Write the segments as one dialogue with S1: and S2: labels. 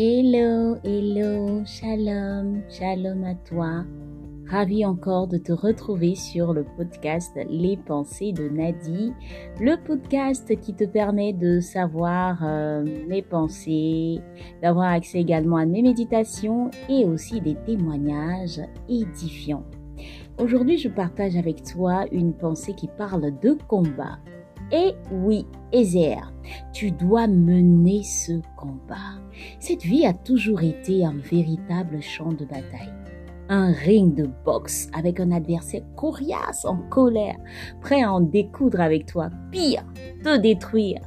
S1: Hello, hello, shalom, shalom à toi. Ravi encore de te retrouver sur le podcast Les pensées de Nadie, le podcast qui te permet de savoir euh, mes pensées, d'avoir accès également à mes méditations et aussi des témoignages édifiants. Aujourd'hui, je partage avec toi une pensée qui parle de combat. Et oui, Ezer, tu dois mener ce combat. Cette vie a toujours été un véritable champ de bataille. Un ring de boxe avec un adversaire coriace, en colère, prêt à en découdre avec toi, pire, te détruire.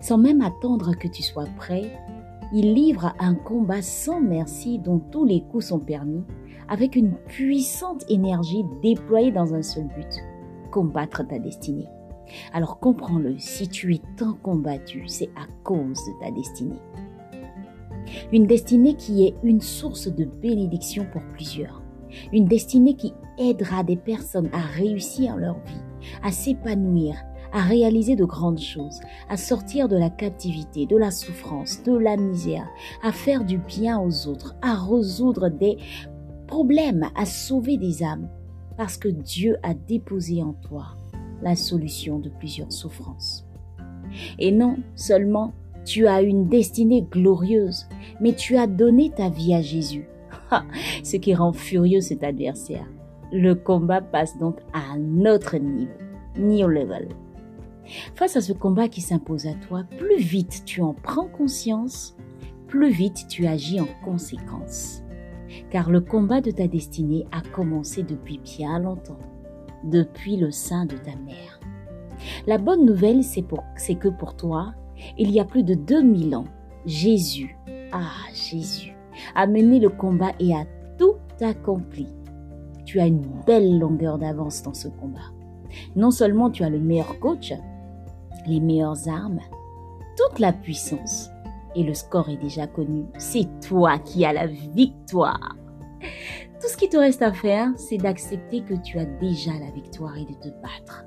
S1: Sans même attendre que tu sois prêt, il livre un combat sans merci dont tous les coups sont permis, avec une puissante énergie déployée dans un seul but, combattre ta destinée. Alors comprends-le, si tu es tant combattu, c'est à cause de ta destinée. Une destinée qui est une source de bénédiction pour plusieurs. Une destinée qui aidera des personnes à réussir leur vie, à s'épanouir, à réaliser de grandes choses, à sortir de la captivité, de la souffrance, de la misère, à faire du bien aux autres, à résoudre des problèmes, à sauver des âmes, parce que Dieu a déposé en toi la solution de plusieurs souffrances. Et non seulement tu as une destinée glorieuse, mais tu as donné ta vie à Jésus. Ce qui rend furieux cet adversaire. Le combat passe donc à un autre niveau, new level. Face à ce combat qui s'impose à toi, plus vite tu en prends conscience, plus vite tu agis en conséquence. Car le combat de ta destinée a commencé depuis bien longtemps depuis le sein de ta mère. La bonne nouvelle, c'est que pour toi, il y a plus de 2000 ans, Jésus, ah Jésus, a mené le combat et a tout accompli. Tu as une belle longueur d'avance dans ce combat. Non seulement tu as le meilleur coach, les meilleures armes, toute la puissance, et le score est déjà connu, c'est toi qui as la victoire. Tout ce qui te reste à faire, c'est d'accepter que tu as déjà la victoire et de te battre.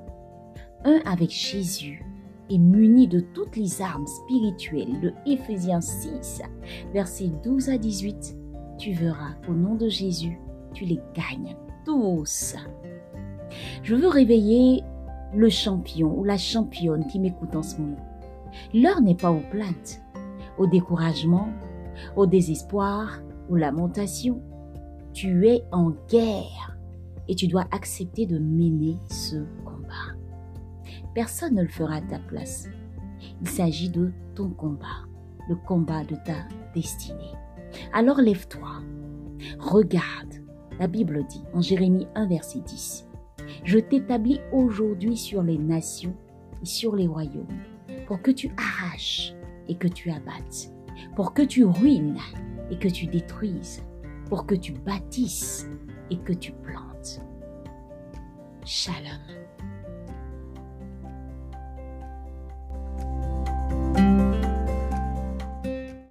S1: Un avec Jésus est muni de toutes les armes spirituelles de Éphésiens 6, versets 12 à 18. Tu verras qu'au nom de Jésus, tu les gagnes tous. Je veux réveiller le champion ou la championne qui m'écoute en ce moment. L'heure n'est pas aux plaintes, au découragement, au désespoir, aux lamentations tu es en guerre et tu dois accepter de mener ce combat. Personne ne le fera à ta place. Il s'agit de ton combat, le combat de ta destinée. Alors lève-toi, regarde. La Bible dit en Jérémie 1 verset 10, Je t'établis aujourd'hui sur les nations et sur les royaumes, pour que tu arraches et que tu abattes, pour que tu ruines et que tu détruises pour que tu bâtisses et que tu plantes. Shalom.